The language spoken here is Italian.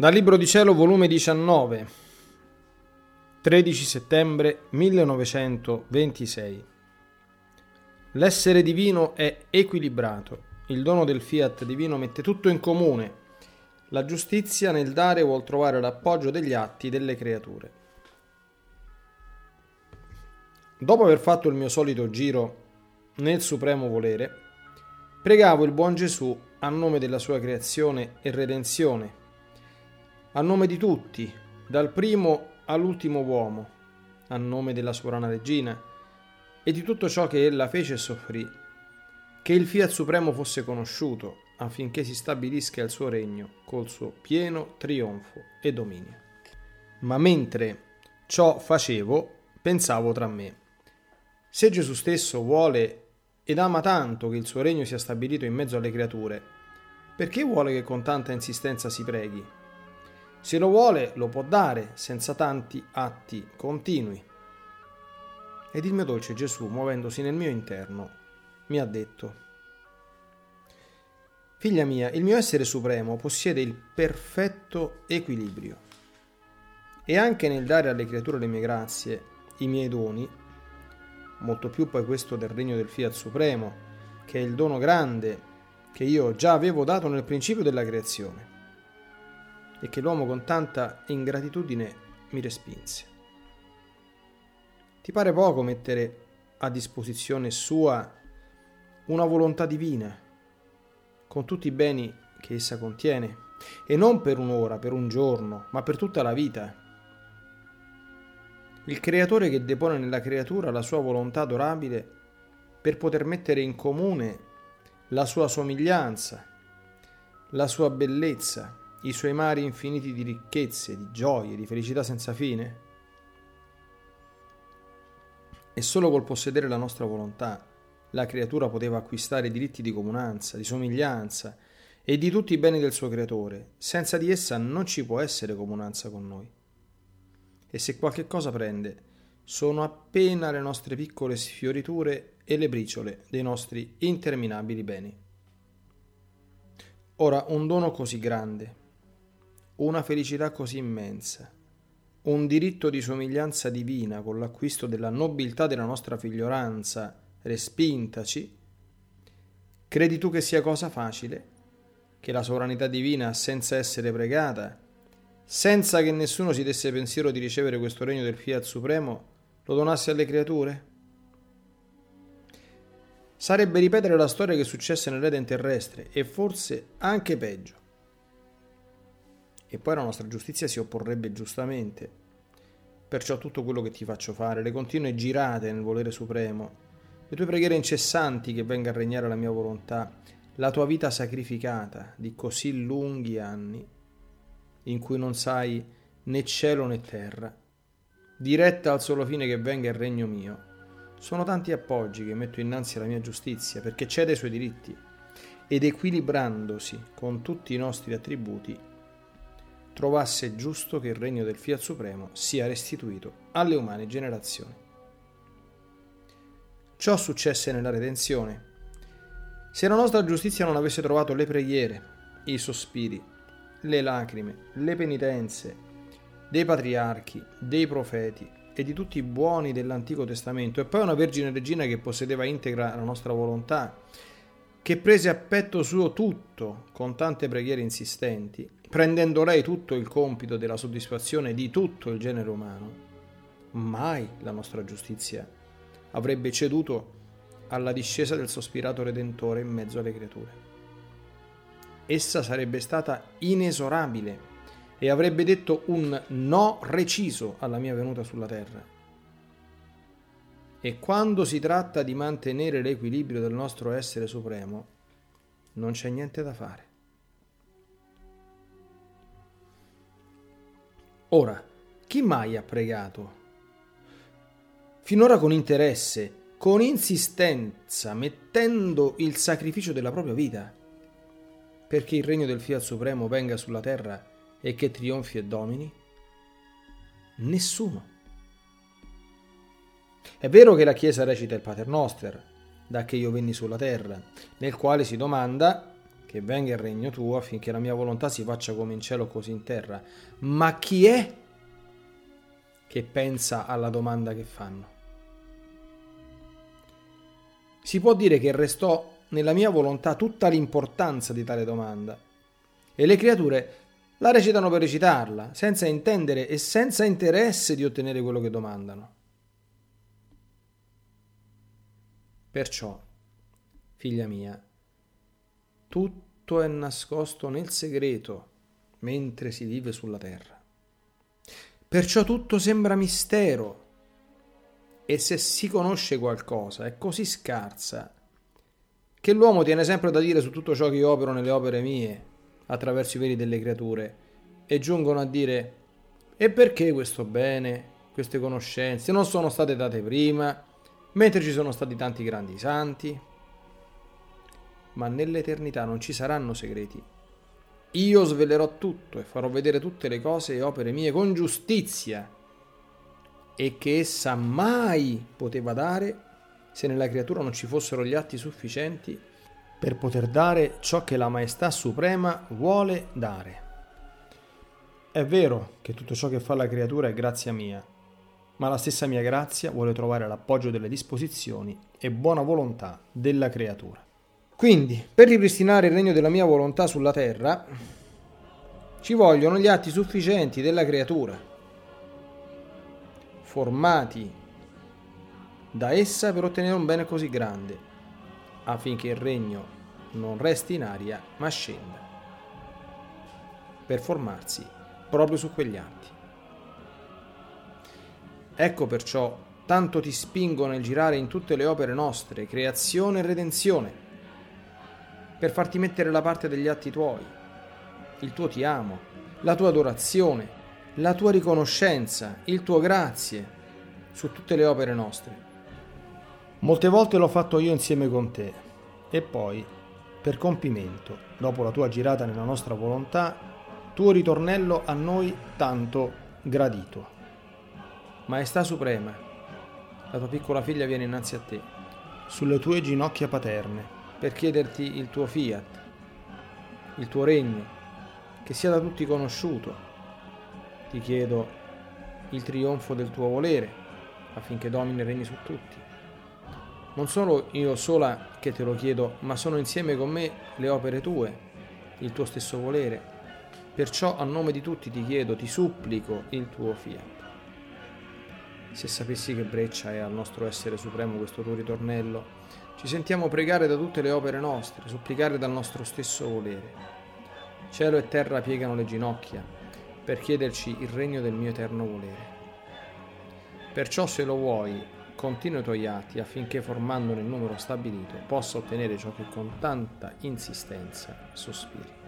Dal Libro di Cielo, volume 19, 13 settembre 1926. L'essere divino è equilibrato. Il dono del fiat divino mette tutto in comune. La giustizia nel dare vuol trovare l'appoggio degli atti delle creature. Dopo aver fatto il mio solito giro nel supremo volere, pregavo il buon Gesù a nome della sua creazione e redenzione a nome di tutti, dal primo all'ultimo uomo, a nome della sovrana regina e di tutto ciò che ella fece e soffrì, che il Fiat Supremo fosse conosciuto affinché si stabilisca il suo regno col suo pieno trionfo e dominio. Ma mentre ciò facevo, pensavo tra me, se Gesù stesso vuole ed ama tanto che il suo regno sia stabilito in mezzo alle creature, perché vuole che con tanta insistenza si preghi? Se lo vuole, lo può dare senza tanti atti continui. Ed il mio dolce Gesù, muovendosi nel mio interno, mi ha detto, Figlia mia, il mio essere supremo possiede il perfetto equilibrio e anche nel dare alle creature le mie grazie, i miei doni, molto più poi questo del regno del Fiat Supremo, che è il dono grande che io già avevo dato nel principio della creazione e che l'uomo con tanta ingratitudine mi respinse. Ti pare poco mettere a disposizione sua una volontà divina, con tutti i beni che essa contiene, e non per un'ora, per un giorno, ma per tutta la vita. Il creatore che depone nella creatura la sua volontà adorabile per poter mettere in comune la sua somiglianza, la sua bellezza, i suoi mari infiniti di ricchezze, di gioie, di felicità senza fine? E solo col possedere la nostra volontà la creatura poteva acquistare diritti di comunanza, di somiglianza e di tutti i beni del suo creatore. Senza di essa non ci può essere comunanza con noi. E se qualche cosa prende, sono appena le nostre piccole sfioriture e le briciole dei nostri interminabili beni. Ora, un dono così grande, una felicità così immensa, un diritto di somiglianza divina con l'acquisto della nobiltà della nostra figlioranza, respintaci, credi tu che sia cosa facile? Che la sovranità divina, senza essere pregata, senza che nessuno si desse pensiero di ricevere questo regno del Fiat Supremo, lo donasse alle creature? Sarebbe ripetere la storia che successe nell'Eden terrestre e forse anche peggio e poi la nostra giustizia si opporrebbe giustamente. Perciò tutto quello che ti faccio fare, le continue girate nel volere supremo, le tue preghiere incessanti che venga a regnare la mia volontà, la tua vita sacrificata di così lunghi anni, in cui non sai né cielo né terra, diretta al solo fine che venga il regno mio, sono tanti appoggi che metto innanzi alla mia giustizia perché cede ai suoi diritti ed equilibrandosi con tutti i nostri attributi trovasse giusto che il regno del Fiat Supremo sia restituito alle umane generazioni. Ciò successe nella redenzione. Se la nostra giustizia non avesse trovato le preghiere, i sospiri, le lacrime, le penitenze dei patriarchi, dei profeti e di tutti i buoni dell'Antico Testamento, e poi una Vergine Regina che possedeva integra la nostra volontà, che prese a petto suo tutto con tante preghiere insistenti, prendendo lei tutto il compito della soddisfazione di tutto il genere umano, mai la nostra giustizia avrebbe ceduto alla discesa del sospirato Redentore in mezzo alle creature. Essa sarebbe stata inesorabile e avrebbe detto un no reciso alla mia venuta sulla terra. E quando si tratta di mantenere l'equilibrio del nostro essere supremo, non c'è niente da fare. Ora, chi mai ha pregato? Finora con interesse, con insistenza, mettendo il sacrificio della propria vita, perché il regno del Fiat Supremo venga sulla terra e che trionfi e domini? Nessuno. È vero che la Chiesa recita il Pater Noster, da che io venni sulla terra, nel quale si domanda che venga il regno tuo affinché la mia volontà si faccia come in cielo così in terra. Ma chi è che pensa alla domanda che fanno? Si può dire che restò nella mia volontà tutta l'importanza di tale domanda e le creature la recitano per recitarla, senza intendere e senza interesse di ottenere quello che domandano. Perciò, figlia mia, tutto è nascosto nel segreto mentre si vive sulla terra. Perciò tutto sembra mistero e se si conosce qualcosa è così scarsa che l'uomo tiene sempre da dire su tutto ciò che io opero nelle opere mie attraverso i veri delle creature e giungono a dire e perché questo bene, queste conoscenze non sono state date prima, mentre ci sono stati tanti grandi santi? ma nell'eternità non ci saranno segreti. Io svelerò tutto e farò vedere tutte le cose e opere mie con giustizia e che essa mai poteva dare se nella creatura non ci fossero gli atti sufficienti per poter dare ciò che la Maestà Suprema vuole dare. È vero che tutto ciò che fa la creatura è grazia mia, ma la stessa mia grazia vuole trovare l'appoggio delle disposizioni e buona volontà della creatura. Quindi, per ripristinare il regno della mia volontà sulla terra, ci vogliono gli atti sufficienti della creatura, formati da essa per ottenere un bene così grande, affinché il regno non resti in aria ma scenda, per formarsi proprio su quegli atti. Ecco perciò tanto ti spingo nel girare in tutte le opere nostre, creazione e redenzione, per farti mettere la parte degli atti tuoi, il tuo ti amo, la tua adorazione, la tua riconoscenza, il tuo grazie su tutte le opere nostre. Molte volte l'ho fatto io insieme con te e poi, per compimento, dopo la tua girata nella nostra volontà, tuo ritornello a noi tanto gradito. Maestà Suprema, la tua piccola figlia viene innanzi a te, sulle tue ginocchia paterne per chiederti il tuo fiat, il tuo regno, che sia da tutti conosciuto. Ti chiedo il trionfo del tuo volere, affinché domini e regni su tutti. Non sono io sola che te lo chiedo, ma sono insieme con me le opere tue, il tuo stesso volere. Perciò a nome di tutti ti chiedo, ti supplico il tuo fiat. Se sapessi che breccia è al nostro essere supremo questo tuo ritornello, ci sentiamo pregare da tutte le opere nostre, supplicare dal nostro stesso volere. Cielo e terra piegano le ginocchia per chiederci il regno del mio eterno volere. Perciò se lo vuoi, continua i tuoi atti affinché formandone il numero stabilito possa ottenere ciò che con tanta insistenza sospiri.